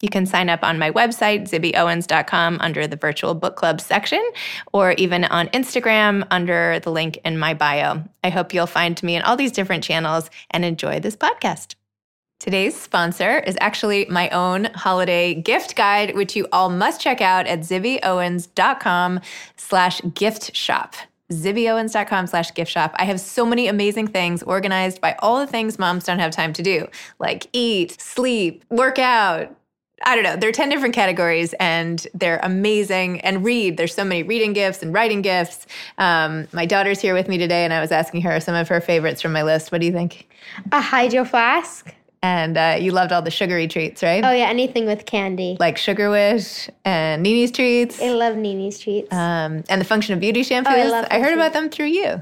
You can sign up on my website, zibbyowens.com, under the virtual book club section, or even on Instagram under the link in my bio. I hope you'll find me in all these different channels and enjoy this podcast. Today's sponsor is actually my own holiday gift guide, which you all must check out at zibbyowens.com slash gift shop zibbyowens.com slash gift shop. I have so many amazing things organized by all the things moms don't have time to do, like eat, sleep, work out, I don't know. There are 10 different categories and they're amazing. And read, there's so many reading gifts and writing gifts. Um, my daughter's here with me today and I was asking her some of her favorites from my list. What do you think? A hydro flask. And uh, you loved all the sugary treats, right? Oh, yeah, anything with candy. Like Sugar Wish and Nini's treats. I love Nini's treats. Um, and the Function of Beauty shampoos. Oh, I, love I heard about them through you.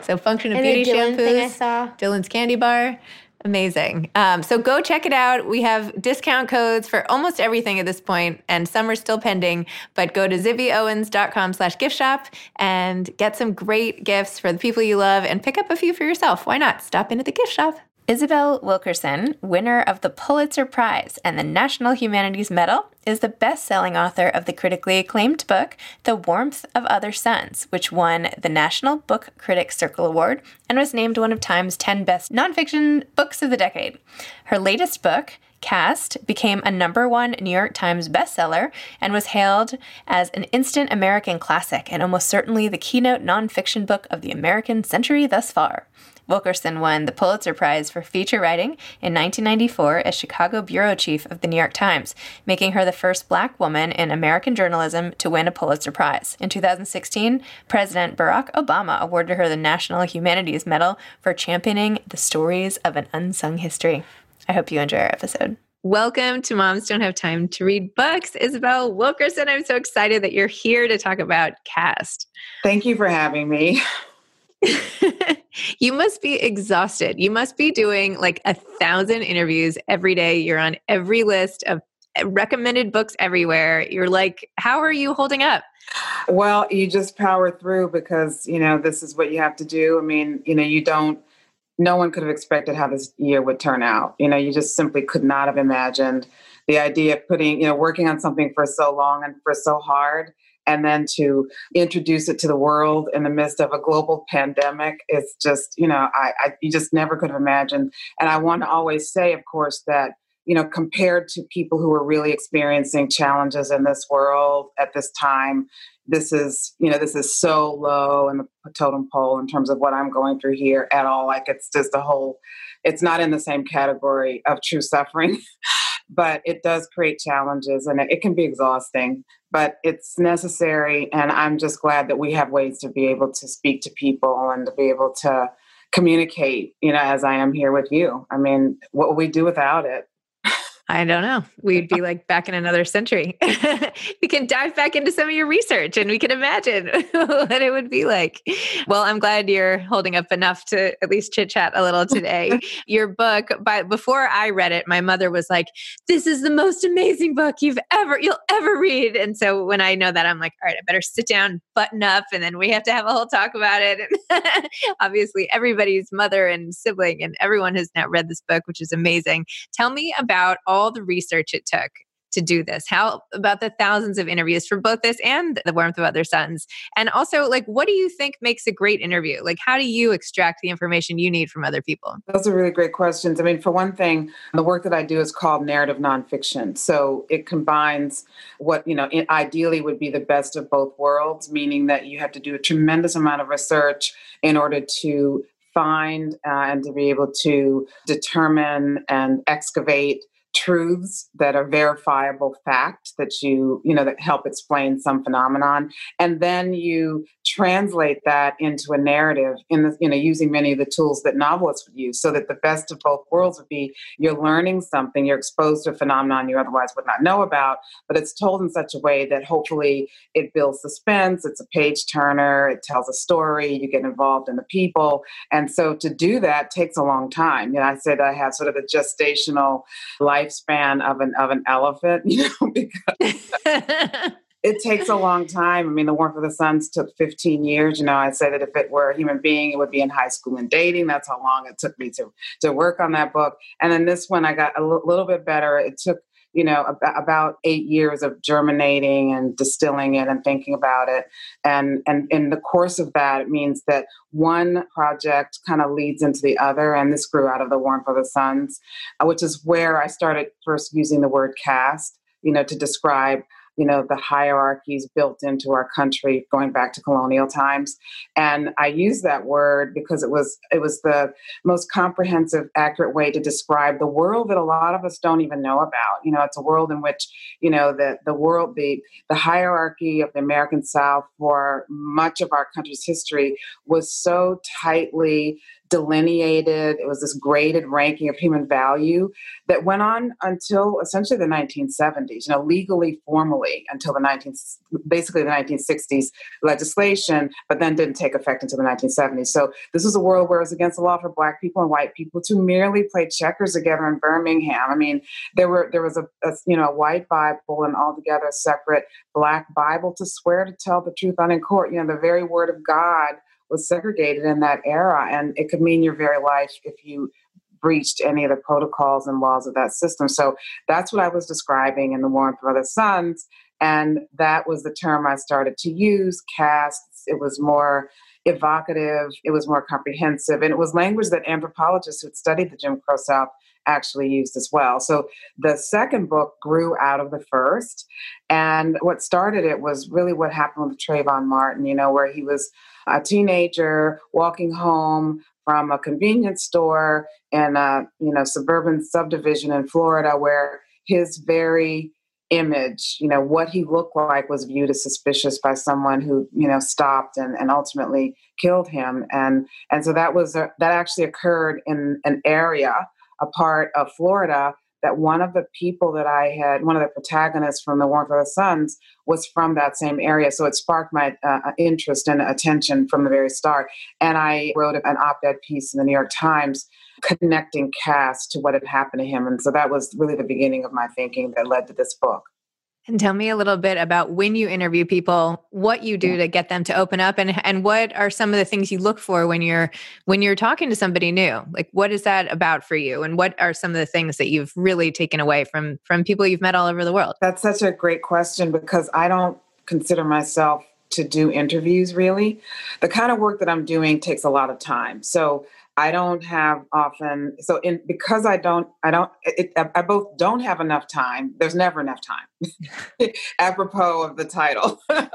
So Function of and Beauty the Dylan shampoos. Thing I saw. Dylan's Candy Bar. Amazing. Um, so go check it out. We have discount codes for almost everything at this point, and some are still pending. But go to zibbyowens.com slash gift shop and get some great gifts for the people you love and pick up a few for yourself. Why not? Stop into the gift shop. Isabel Wilkerson, winner of the Pulitzer Prize and the National Humanities Medal, is the best selling author of the critically acclaimed book, The Warmth of Other Suns, which won the National Book Critics Circle Award and was named one of Time's 10 best nonfiction books of the decade. Her latest book, Caste became a number one New York Times bestseller and was hailed as an instant American classic and almost certainly the keynote nonfiction book of the American century thus far. Wilkerson won the Pulitzer Prize for feature writing in 1994 as Chicago bureau chief of the New York Times, making her the first black woman in American journalism to win a Pulitzer Prize. In 2016, President Barack Obama awarded her the National Humanities Medal for championing the stories of an unsung history. I hope you enjoy our episode. Welcome to Moms Don't Have Time to Read Books. Isabel Wilkerson, I'm so excited that you're here to talk about Caste. Thank you for having me. you must be exhausted. You must be doing like a thousand interviews every day. You're on every list of eh, recommended books everywhere. You're like, how are you holding up? Well, you just power through because, you know, this is what you have to do. I mean, you know, you don't, no one could have expected how this year would turn out. You know, you just simply could not have imagined the idea of putting, you know, working on something for so long and for so hard and then to introduce it to the world in the midst of a global pandemic it's just you know I, I you just never could have imagined. And i want to always say of course that you know compared to people who are really experiencing challenges in this world at this time this is you know this is so low in the totem pole in terms of what i'm going through here at all. Like it's just a whole it's not in the same category of true suffering but it does create challenges and it, can be exhausting but it's necessary and i'm just glad that we have ways to be able to speak to people and to be able to communicate you know as i am here with you. I mean what would we do without it I don't know. We'd be like back in another century. we can dive back into some of your research and we can imagine what it would be like. Well, I'm glad you're holding up enough to at least chit chat a little today. your book, but before I read it, my mother was like, "This is the most amazing book you've ever you'll ever read." And so when I know that, I'm like, "All right, I better sit down, button up, and then we have to have a whole talk about it." And obviously, everybody's mother and sibling and everyone has now read this book, which is amazing. Tell me about all the research it took to do this? How about the thousands of interviews for both this and the warmth of other suns? And also, like, what do you think makes a great interview? Like, how do you extract the information you need from other people? Those are really great questions. I mean, for one thing, the work that I do is called narrative nonfiction. So it combines what, you know, ideally would be the best of both worlds, meaning that you have to do a tremendous amount of research in order to find uh, and to be able to determine and excavate truths that are verifiable fact that you you know that help explain some phenomenon and then you translate that into a narrative in the you know using many of the tools that novelists would use so that the best of both worlds would be you're learning something you're exposed to a phenomenon you otherwise would not know about but it's told in such a way that hopefully it builds suspense it's a page turner it tells a story you get involved in the people and so to do that takes a long time. You know i said i have sort of a gestational life lifespan of an of an elephant, you know, because it takes a long time. I mean, the Warmth of the Suns took 15 years. You know, I say that if it were a human being, it would be in high school and dating. That's how long it took me to to work on that book. And then this one, I got a l- little bit better. It took you know ab- about eight years of germinating and distilling it and thinking about it. And and in the course of that it means that one project kind of leads into the other and this grew out of the warmth of the suns uh, which is where i started first using the word caste you know to describe you know the hierarchies built into our country going back to colonial times. And i use that word because it was it was the most comprehensive accurate way to describe the world that a lot of us don't even know about. You know it's a world in which you know the the world the the hierarchy of the american south for much of our country's history was so tightly delineated. It was this graded ranking of human value that went on until essentially the 1970s, you know, legally, formally until the 19, basically the 1960s legislation, but then didn't take effect until the 1970s. So this was a world where it was against the law for black people and white people to merely play checkers together in Birmingham. I mean, there were there was a, a you know a white Bible and altogether separate black Bible to swear to tell the truth on in court. You know, the very word of God was segregated in that era, and it could mean your very life if you breached any of the protocols and laws of that system. So that's what I was describing in the Warmth of Other Suns, and that was the term I started to use. Castes. It was more evocative. It was more comprehensive, and it was language that anthropologists who had studied the Jim Crow South actually used as well. So the second book grew out of the first. And what started it was really what happened with Trayvon Martin, you know, where he was a teenager walking home from a convenience store in a you know suburban subdivision in Florida where his very image you know what he looked like was viewed as suspicious by someone who you know stopped and, and ultimately killed him and and so that was a, that actually occurred in an area a part of Florida that one of the people that I had, one of the protagonists from The Warmth of the Suns, was from that same area. So it sparked my uh, interest and attention from the very start. And I wrote an op ed piece in the New York Times connecting caste to what had happened to him. And so that was really the beginning of my thinking that led to this book. And tell me a little bit about when you interview people, what you do to get them to open up and and what are some of the things you look for when you're when you're talking to somebody new? Like what is that about for you and what are some of the things that you've really taken away from from people you've met all over the world? That's such a great question because I don't consider myself to do interviews really. The kind of work that I'm doing takes a lot of time. So I don't have often so in because I don't I don't it, I both don't have enough time. There's never enough time. Apropos of the title of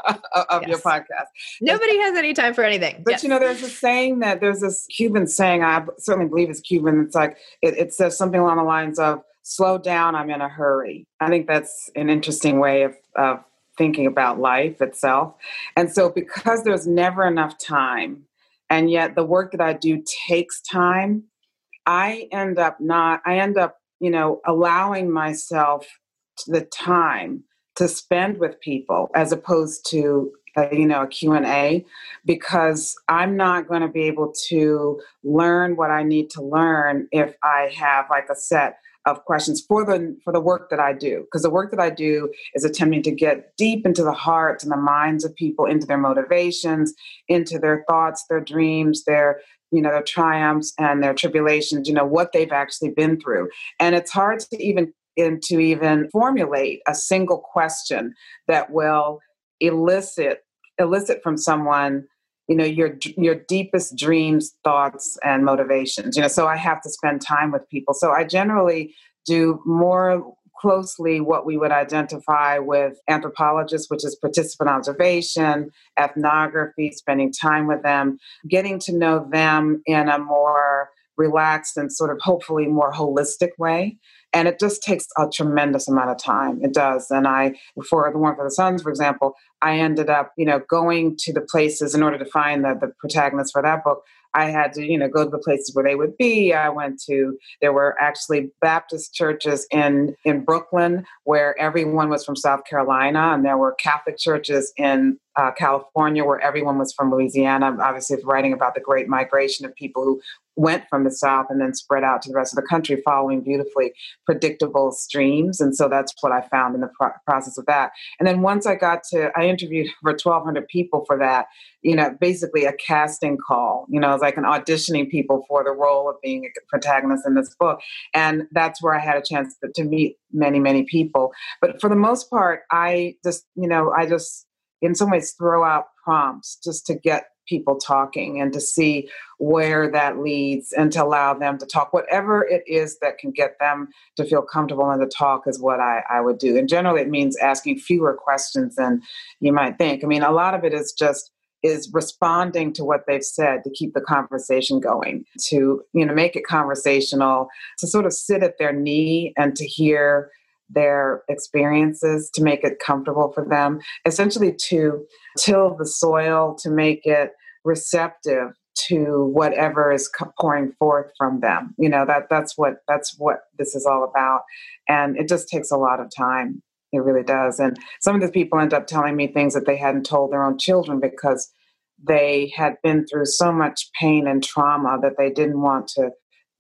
yes. your podcast, nobody has any time for anything. But yes. you know, there's a saying that there's this Cuban saying. I certainly believe it's Cuban. It's like it, it says something along the lines of "Slow down, I'm in a hurry." I think that's an interesting way of, of thinking about life itself. And so, because there's never enough time and yet the work that I do takes time, I end up not, I end up you know, allowing myself the time to spend with people as opposed to uh, you know a q&a because i'm not going to be able to learn what i need to learn if i have like a set of questions for the for the work that i do. Because the work that i do is attempting to get deep into the hearts and the minds of people into their motivations into their thoughts their dreams their you know their triumphs and their tribulations you know what they've actually been through. And it's hard to even and to even formulate a single question that will elicit elicit from someone you know your your deepest dreams thoughts and motivations you know so i have to spend time with people. So i generally do more closely what we would identify with anthropologists which is participant observation ethnography spending time with them getting to know them in a more relaxed and sort of hopefully more holistic way and it just takes a tremendous amount of time. It does. And i for the one for the sons for example i ended up you know going to the places in order to find the, the protagonist for that book. I had to you know go to the places where they would be. I went to there were actually baptist churches in in brooklyn where everyone was from south carolina and there were catholic churches in uh, California, where everyone was from Louisiana. Obviously, writing about the great migration of people who went from the South and then spread out to the rest of the country, following beautifully predictable streams. And so that's what I found in the pro- process of that. And then once I got to, I interviewed over 1,200 people for that, you know, basically a casting call. You know, it was like an auditioning people for the role of being a protagonist in this book. And that's where I had a chance to, to meet many, many people. But for the most part, I just, you know, I just, in some ways throw out prompts just to get people talking and to see where that leads and to allow them to talk. Whatever it is that can get them to feel comfortable and to talk is what I, I would do. And generally, it means asking fewer questions than you might think. I mean, a lot of it is just is responding to what they've said to keep the conversation going to you know make it conversational to sort of sit at their knee and to hear their experiences to make it comfortable for them, essentially to till the soil to make it receptive to whatever is pouring forth from them. You know that that's what that's what this is all about, and it just takes a lot of time. It really does. And some of the people end up telling me things that they hadn't told their own children because they had been through so much pain and trauma that they didn't want to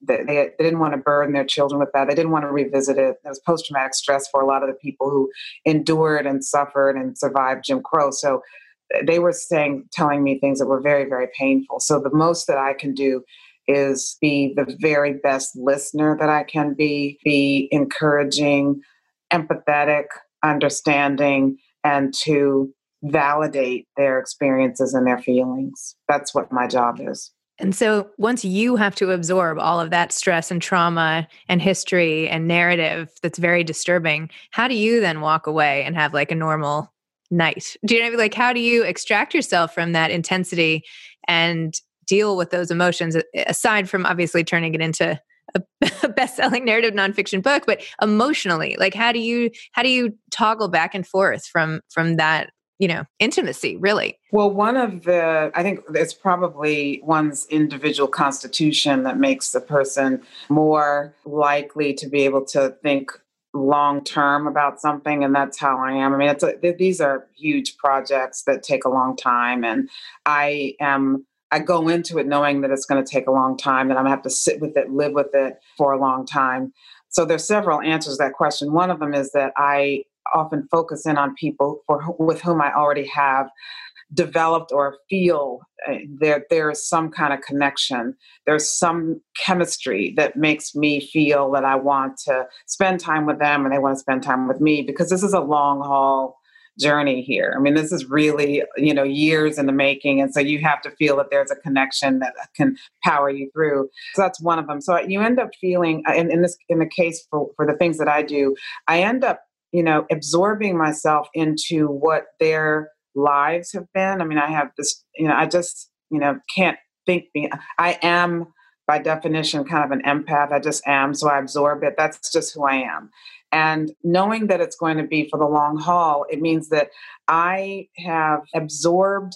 they, they, didn't want to burden their children with that. They didn't want to revisit it. It was post traumatic stress for a lot of the people who endured and suffered and survived Jim Crow. So they were saying, telling me things that were very, very painful. So the most that I can do is be the very best listener that I can be, be encouraging, empathetic, understanding, and to validate their experiences and their feelings. That's what my job is. And so once you have to absorb all of that stress and trauma and history and narrative that's very disturbing, how do you then walk away and have like a normal night? Do you know like how do you extract yourself from that intensity and deal with those emotions aside from obviously turning it into a, best-selling narrative nonfiction book but emotionally like how do you how do you toggle back and forth from from that you know intimacy really well one of the i think it's probably one's individual constitution that makes the person more likely to be able to think long term about something and that's how i am. I mean it's a, these are huge projects that take a long time and i am i go into it knowing that it's going to take a long time that i'm going to have to sit with it live with it for a long time. So there's several answers to that question. One of them is that i often focus in on people for with whom I already have developed or feel uh, there there is some kind of connection there's some chemistry that makes me feel that I want to spend time with them and they want to spend time with me because this is a long haul journey here. I mean, this is really, you know, years in the making. And so you have to feel that there's a connection that can power you through. So that's one of them. So you end up feeling, uh, in, in this, in the case for, for the things that I do, I end up you know, absorbing myself into what their lives have been. I mean, I have this, you know, I just, you know, can't think. me. I am by definition kind of an empath. I just am. So I absorb it. That's just who I am. And knowing that it's going to be for the long haul, it means that I have absorbed,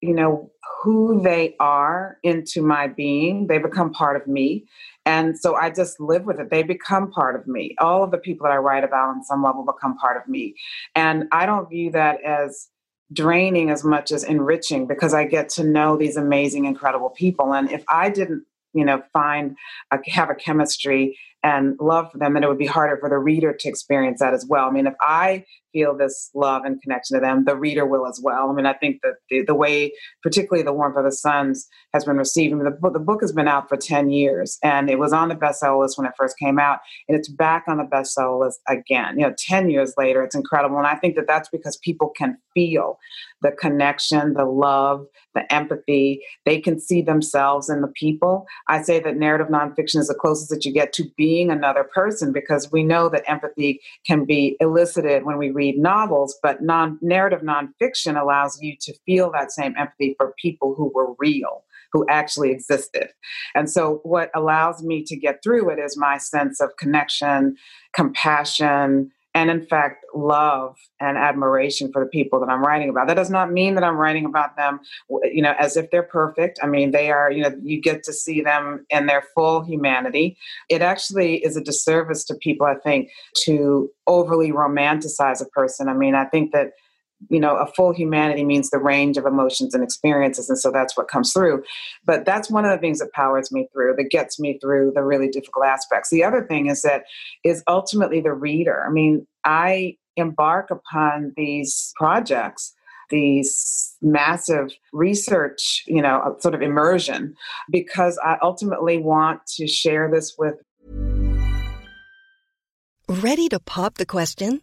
you know, who they are into my being. They become part of me. And so I just live with it. They become part of me. All of the people that I write about on some level become part of me. And I don't view that as draining as much as enriching because I get to know these amazing, incredible people. And if I didn't, you know, find a, have a chemistry and love for them, then it would be harder for the reader to experience that as well. I mean, if I feel this love and connection to them, the reader will as well. I mean, I think that the, the way, particularly The Warmth of the Suns, has been received. I mean, the, the book has been out for 10 years and it was on the bestseller list when it first came out, and it's back on the bestseller list again. You know, 10 years later, it's incredible. And I think that that's because people can feel the connection, the love, the empathy. They can see themselves in the people. I say that narrative nonfiction is the closest that you get to being another person because we know that empathy can be elicited when we read novels, but non narrative nonfiction allows you to feel that same empathy for people who were real who actually existed. And so, what allows me to get through it is my sense of connection, compassion, and in fact love and admiration for the people that i'm writing about. That does not mean that i'm writing about them you know as if they're perfect. I mean they are you know you get to see them in their full humanity. It actually is a disservice to people i think to overly romanticize a person. I mean i think that you know a full humanity means the range of emotions and experiences and so that's what comes through. But that's one of the things that powers me through that gets me through the really difficult aspects. The other thing is that is ultimately the reader. I mean i embark upon these projects these massive research you know uh, sort of immersion because i ultimately want to share this with ready to pop the question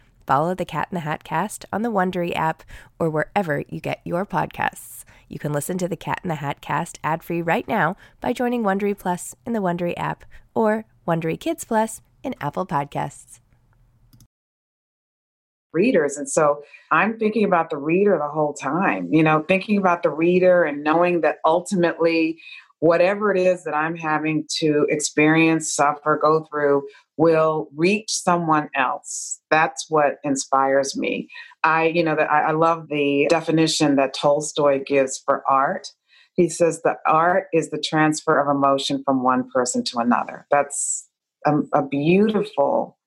Follow the Cat in the Hat cast on the Wondery app or wherever you get your podcasts. You can listen to the Cat in the Hat cast ad-free right now by joining Wondery Plus in the Wondery app or Wondery Kids Plus in Apple Podcasts. readers. And so I'm thinking about the reader the whole time, you know, thinking about the reader and knowing that ultimately, whatever it is that I'm having to experience, suffer, go through will reach someone else. That's what inspires me. I, you know, that I, I love the definition that Tolstoy gives for art. He says that art is the transfer of emotion from one person to another. That's a, a beautiful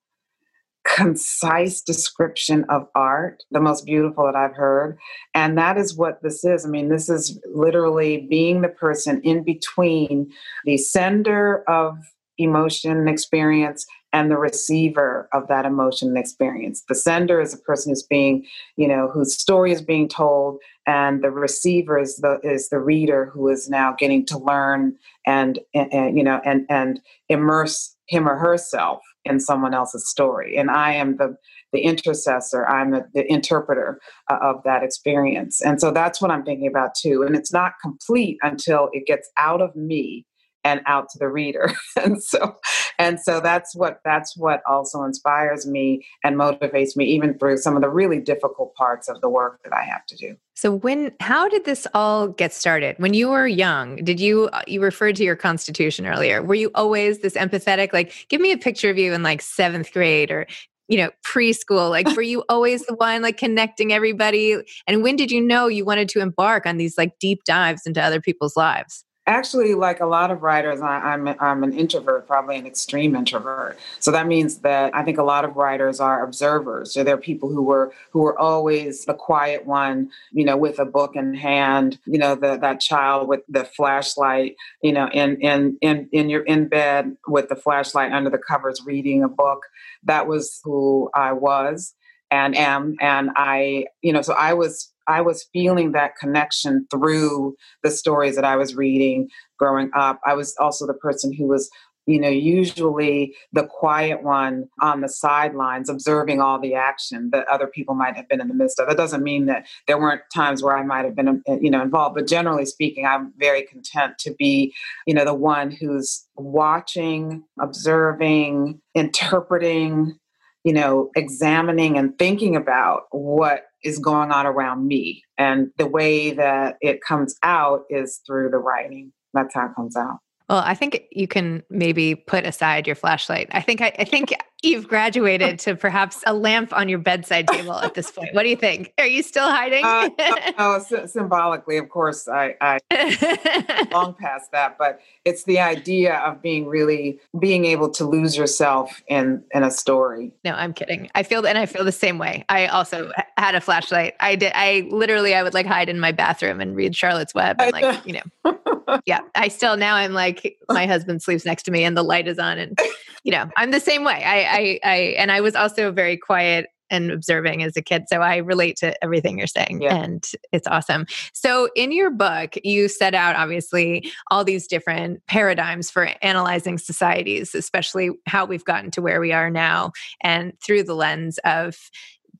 concise description of art, the most beautiful that I've heard. And that is what this is. I mean, this is literally being the person in between the sender of emotion and experience and the receiver of that emotion and experience. The sender is a person who's being, you know, whose story is being told, and the receiver is the is the reader who is now getting to learn and, and, and you know and and immerse him or herself in someone else's story. And I am the the intercessor. I'm the, the interpreter uh, of that experience. And so that's what I'm thinking about too. And it's not complete until it gets out of me and out to the reader and so and so that's what that's what also inspires me and motivates me even through some of the really difficult parts of the work that i have to do. So when how did this all get started? When you were young did you uh, you referred to your constitution earlier. Were you always this empathetic like give me a picture of you in like seventh grade or you know preschool. Like were you always the one like connecting everybody? And when did you know you wanted to embark on these like deep dives into other people's lives Actually, like a lot of writers, I, am I'm, I'm an introvert, probably an extreme introvert. So that means that I think a lot of writers are observers. So they're people who were who were always the quiet one, you know, with a book in hand. You know, the that child with the flashlight. You know, in in in in your in bed with the flashlight under the covers, reading a book. That was who I was and am, and I, you know, so I was I was feeling that connection through the stories that I was reading growing up. I was also the person who was, you know, usually the quiet one on the sidelines, observing all the action that other people might have been in the midst of. That doesn't mean that there weren't times where I might have been, uh, you know, involved, but generally speaking, I'm very content to be, you know, the one who's watching, observing, interpreting, you know, examining and thinking about what is going on around me. And the way that it comes out is through the writing. That's how it comes out. Well, I think you can maybe put aside your flashlight. I think I, I think you've graduated to perhaps a lamp on your bedside table at this point. What do you think? Are you still hiding? uh, no, symbolically, of course, I, I long past that. But it's the idea of being really being able to lose yourself in in a story. No, I'm kidding. I feel and I feel the same way. I also had a flashlight. I did. I literally I would like hide in my bathroom and read Charlotte's Web and like you know. yeah, I still now I'm like my husband sleeps next to me and the light is on and you know I'm the same way. I I, I and I was also very quiet and observing as a kid. So I relate to everything you're saying. Yeah. And it's awesome. So in your book, you set out obviously all these different paradigms for analyzing societies, especially how we've gotten to where we are now, and through the lens of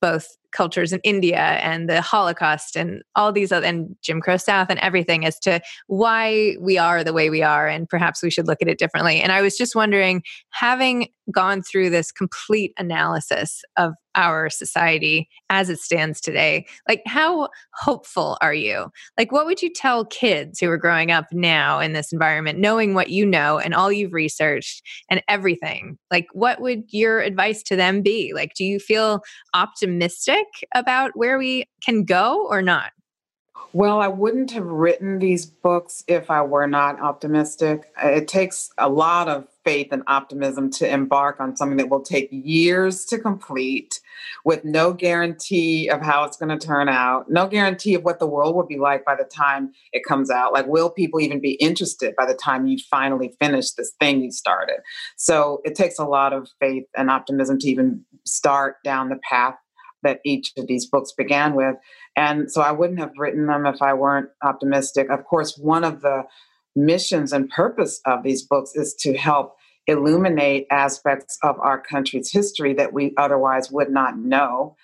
both cultures in India and the Holocaust and all these other and Jim Crow South and everything as to why we are the way we are and perhaps we should look at it differently. And I was just wondering, having gone through this complete analysis of our society as it stands today, like how hopeful are you? Like what would you tell kids who are growing up now in this environment, knowing what you know and all you've researched and everything? Like what would your advice to them be? Like do you feel optimistic about where we can go or not? Well, I wouldn't have written these books if I were not optimistic. It takes a lot of faith and optimism to embark on something that will take years to complete with no guarantee of how it's going to turn out, no guarantee of what the world will be like by the time it comes out. Like, will people even be interested by the time you finally finish this thing you started? So it takes a lot of faith and optimism to even start down the path that each of these books began with. And so I wouldn't have written them if I weren't optimistic. Of course, one of the missions and purpose of these books is to help illuminate aspects of our country's history that we otherwise would not know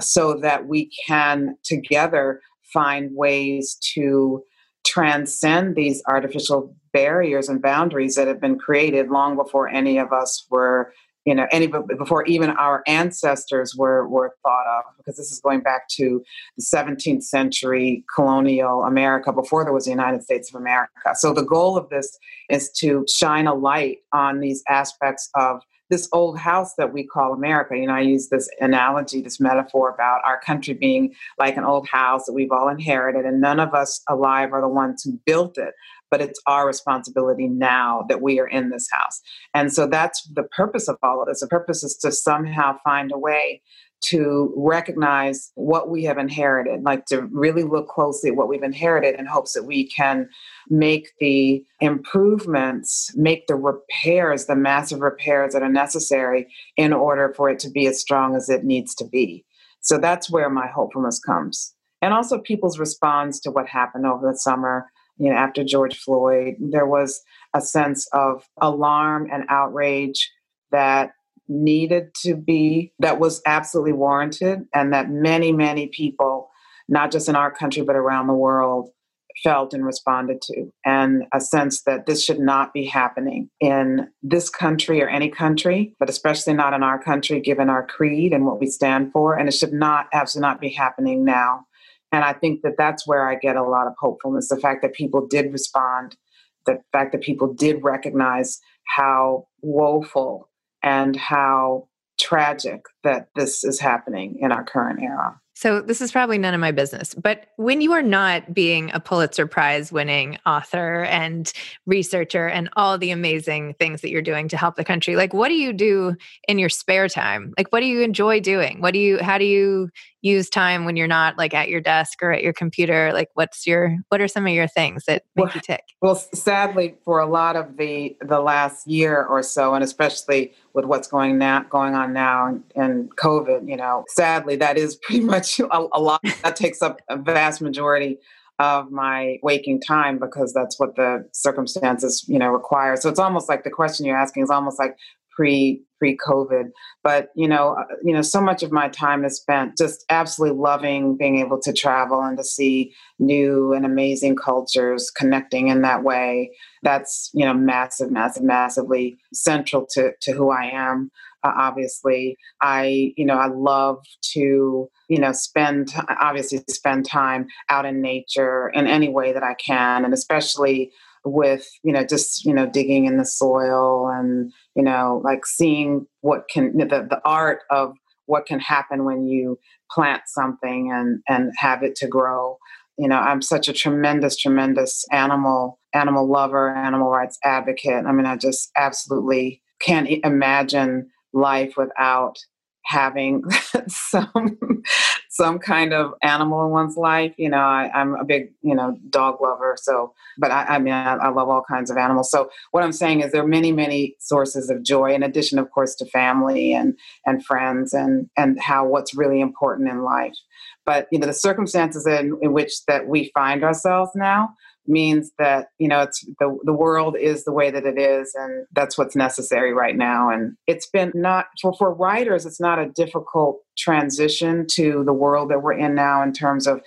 so that we can together find ways to transcend these artificial barriers and boundaries that have been created long before any of us were you know, any before even our ancestors were were thought of, because this is going back to the 17th century colonial America before there was the United States of America. So the goal of this is to shine a light on these aspects of this old house that we call America. You know, I use this analogy, this metaphor about our country being like an old house that we've all inherited, and none of us alive are the ones who built it but it's our responsibility now that we are in this house. And so that's the purpose of all of this. The purpose is to somehow find a way to recognize what we have inherited, like to really look closely at what we've inherited in hopes that we can make the improvements, make the repairs, the massive repairs that are necessary in order for it to be as strong as it needs to be. So that's where my hopefulness comes. And also people's response to what happened over the summer, you know, after George Floyd, there was a sense of alarm and outrage that needed to be, that was absolutely warranted, and that many, many people, not just in our country, but around the world, felt and responded to, and a sense that this should not be happening in this country or any country, but especially not in our country, given our creed and what we stand for. And it should not, absolutely not be happening now. And I think that that's where I get a lot of hopefulness the fact that people did respond, the fact that people did recognize how woeful and how tragic that this is happening in our current era. So, this is probably none of my business, but when you are not being a Pulitzer Prize winning author and researcher and all the amazing things that you're doing to help the country, like what do you do in your spare time? Like, what do you enjoy doing? What do you, how do you use time when you're not like at your desk or at your computer? Like, what's your, what are some of your things that make well, you tick? Well, sadly, for a lot of the, the last year or so, and especially with what's going now, going on now and, and COVID, you know, sadly, that is pretty much much a, a lot that takes up a vast majority of my waking time because that's what the circumstances you know require so it's almost like the question you're asking is almost like pre pre covid but you know uh, you know so much of my time is spent just absolutely loving being able to travel and to see new and amazing cultures connecting in that way. That's you know massive massive massively central to to who i am uh, obviously. I you know i love to you know spend obviously spend time out in nature in any way that i can and especially with you know just you know digging in the soil and you know like seeing what can the, the art of what can happen when you plant something and and have it to grow. You know i'm such a tremendous tremendous animal animal lover animal rights advocate. I mean i just absolutely can't imagine life without having some some kind of animal in one's life. You know, I, am a big you know dog lover, so but I, I mean I, I, love all kinds of animals. So what I'm saying is there are many many sources of joy, in addition, of course, to family and and friends and and how what's really important in life. But you know the circumstances in, in which that we find ourselves now means that you know it's the the world is the way that it is and that's what's necessary right now. And it's been not for for writers it's not a difficult transition to the world that we're in now in terms of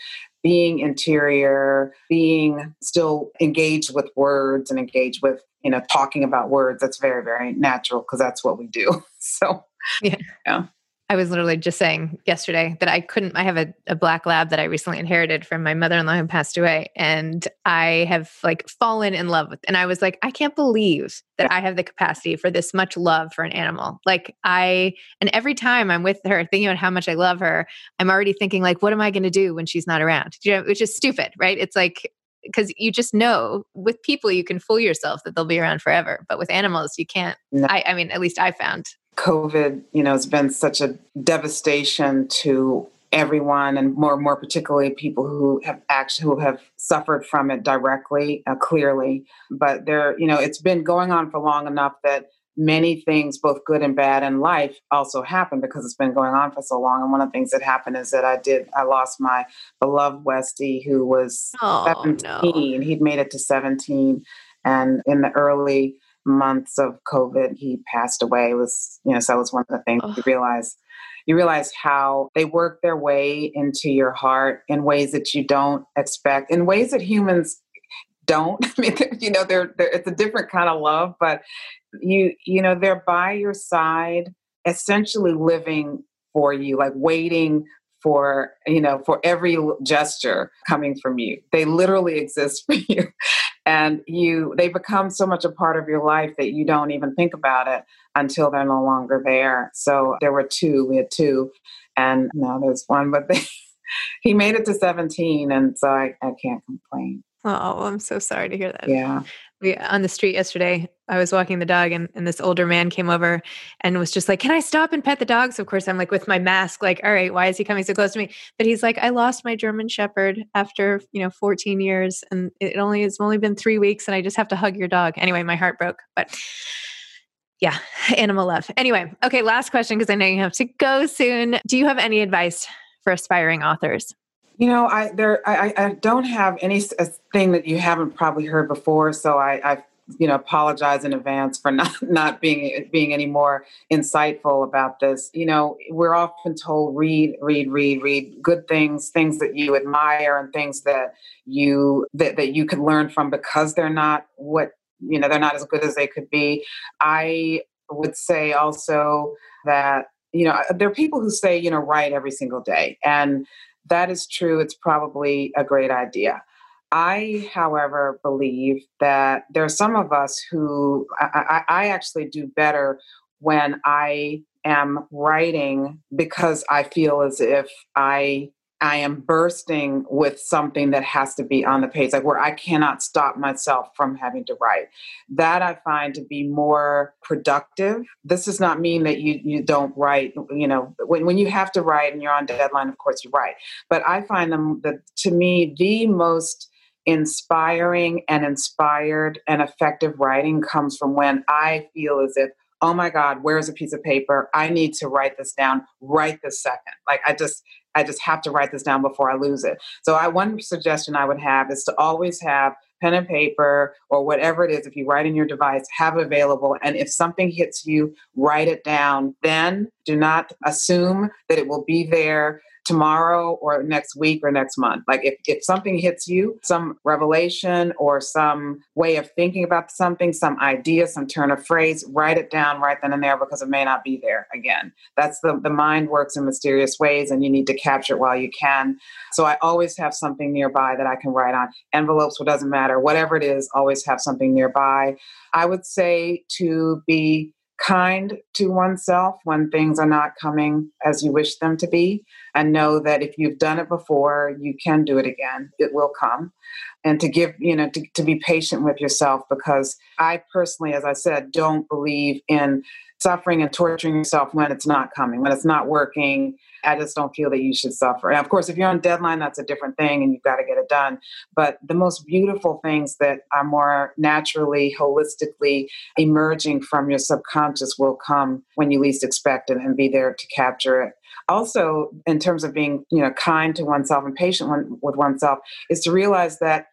being interior being still engaged with words and engaged with you know talking about words. That's very very natural because that's what we do. So yeah. yeah I was literally just saying yesterday that I couldn't. I have a, a black lab that I recently inherited from my mother in law who passed away. And I have like fallen in love with, and I was like, I can't believe that I have the capacity for this much love for an animal. Like, I, and every time I'm with her thinking about how much I love her, I'm already thinking, like, what am I going to do when she's not around? You know, which is stupid, right? It's like, because you just know with people you can fool yourself that they'll be around forever but with animals you can't no. I, I mean at least i found COVID, you know, has been such a devastation to everyone, and more and more particularly people who have actually who have suffered from it directly, uh, clearly. But there, you know, it's been going on for long enough that many things, both good and bad in life, also happen because it's been going on for so long. And one of the things that happened is that I did I lost my beloved Westie who was oh, 17. No. He'd made it to 17, and in the early months of COVID, he passed away. It was, you know, so that was one of the things oh. you realize. You realize how they work their way into your heart in ways that you don't expect, in ways that humans don't. I mean, you know, they're, they're it's a different kind of love, but you, you know, they're by your side, essentially living for you, like waiting for you know for every gesture coming from you. They literally exist for you. And you they become so much a part of your life that you don't even think about it until they're no longer there. So there were two we had two and now there's one but they, he made it to 17 and so I, I can't complain. Oh i'm so sorry to hear that. Yeah we, on the street yesterday. I was walking the dog, and, and this older man came over and was just like, "Can I stop and pet the dog?" So of course I'm like with my mask, like, "All right, why is he coming so close to me?" But he's like, "I lost my German Shepherd after you know 14 years, and it only it's only been three weeks, and I just have to hug your dog." Anyway, my heart broke, but yeah, animal love. Anyway, okay, last question because I know you have to go soon. Do you have any advice for aspiring authors? You know, I there I, I don't have any thing that you haven't probably heard before, so I, I you know apologize in advance for not not being being any more insightful about this. You know we're often told read read read read good things things that you admire and things that you that, that you could learn from because they're not what you know they're not as good as they could be. I would say also that you know there are people who say you know write every single day and that is true, it's probably a great idea. I, however, believe that there are some of us who I, I, I actually do better when I am writing because I feel as if I I am bursting with something that has to be on the page, like where I cannot stop myself from having to write. That I find to be more productive. This does not mean that you you don't write. You know, when when you have to write and you're on deadline, of course you write. But I find them that to me the most inspiring and inspired and effective writing comes from when I feel as if oh my god where's a piece of paper i need to write this down right this second like i just i just have to write this down before i lose it. So i one suggestion i would have is to always have pen and paper or whatever it is if you write in your device have it available and if something hits you write it down. Then do not assume that it will be there tomorrow or next week or next month. Like if, if something hits you, some revelation or some way of thinking about something, some idea, some turn of phrase, write it down right then and there because it may not be there again. That's the, the mind works in mysterious ways and you need to capture it while you can. So I always have something nearby that I can write on. Envelopes, what doesn't matter, whatever it is, always have something nearby. I would say to be kind to oneself when things are not coming as you wish them to be and know that if you've done it before you can do it again. It will come. And to give you know to, to be patient with yourself because i personally as i said don't believe in suffering and torturing yourself when it's not coming when it's not working I just don't feel that you should suffer. And of course, if you're on deadline, that's a different thing and you've got to get it done. But the most beautiful things that are more naturally, holistically emerging from your subconscious will come when you least expect it and be there to capture it. Also, in terms of being, you know, kind to oneself and patient with oneself, is to realize that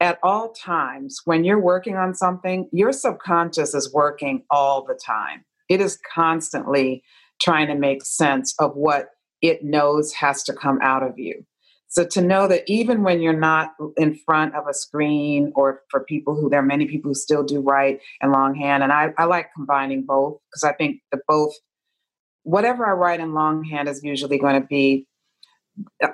at all times when you're working on something, your subconscious is working all the time. It is constantly trying to make sense of what it knows has to come out of you. So to know that even when you're not in front of a screen, or for people who there are many people who still do write in longhand, and I, I like combining both because I think that both, whatever I write in longhand is usually going to be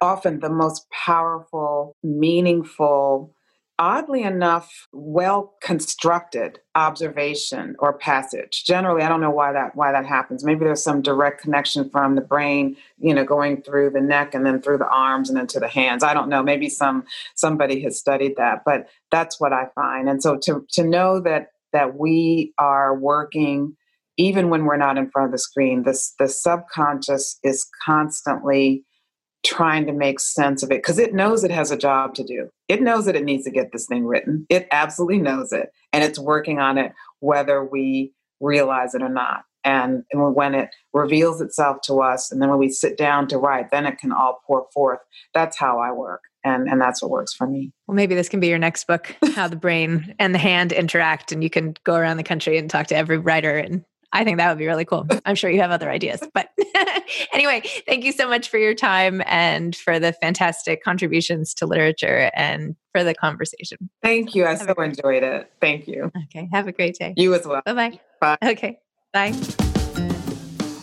often the most powerful, meaningful, oddly enough well constructed observation or passage. Generally i don't know why that why that happens. Maybe there's some direct connection from the brain you know going through the neck and then through the arms and then to the hands. I don't know. Maybe some somebody has studied that but that's what i find. And so to to know that that we are working even when we're not in front of the screen this the subconscious is constantly trying to make sense of it because it knows it has a job to do. It knows that it needs to get this thing written. It absolutely knows it. And it's working on it whether we realize it or not. And, and when it reveals itself to us, and then when we sit down to write, then it can all pour forth. That's how I work. And, and that's what works for me. Well, maybe this can be your next book, how the brain and the hand interact, and you can go around the country and talk to every writer and I think that would be really cool. I'm sure you have other ideas. But anyway, thank you so much for your time and for the fantastic contributions to literature and for the conversation. Thank you. I have so enjoyed it. Thank you. Okay. Have a great day. You as well. Bye-bye. Bye. Okay. Bye.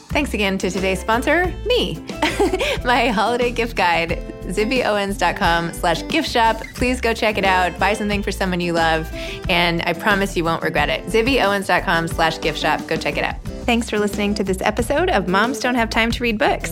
Thanks again to today's sponsor, me. My holiday gift guide, zibbyowens.com slash gift shop. Please go check it out. Buy something for someone you love, and I promise you won't regret it. zibbyowens.com slash gift shop. Go check it out. Thanks for listening to this episode of Moms Don't Have Time to Read Books.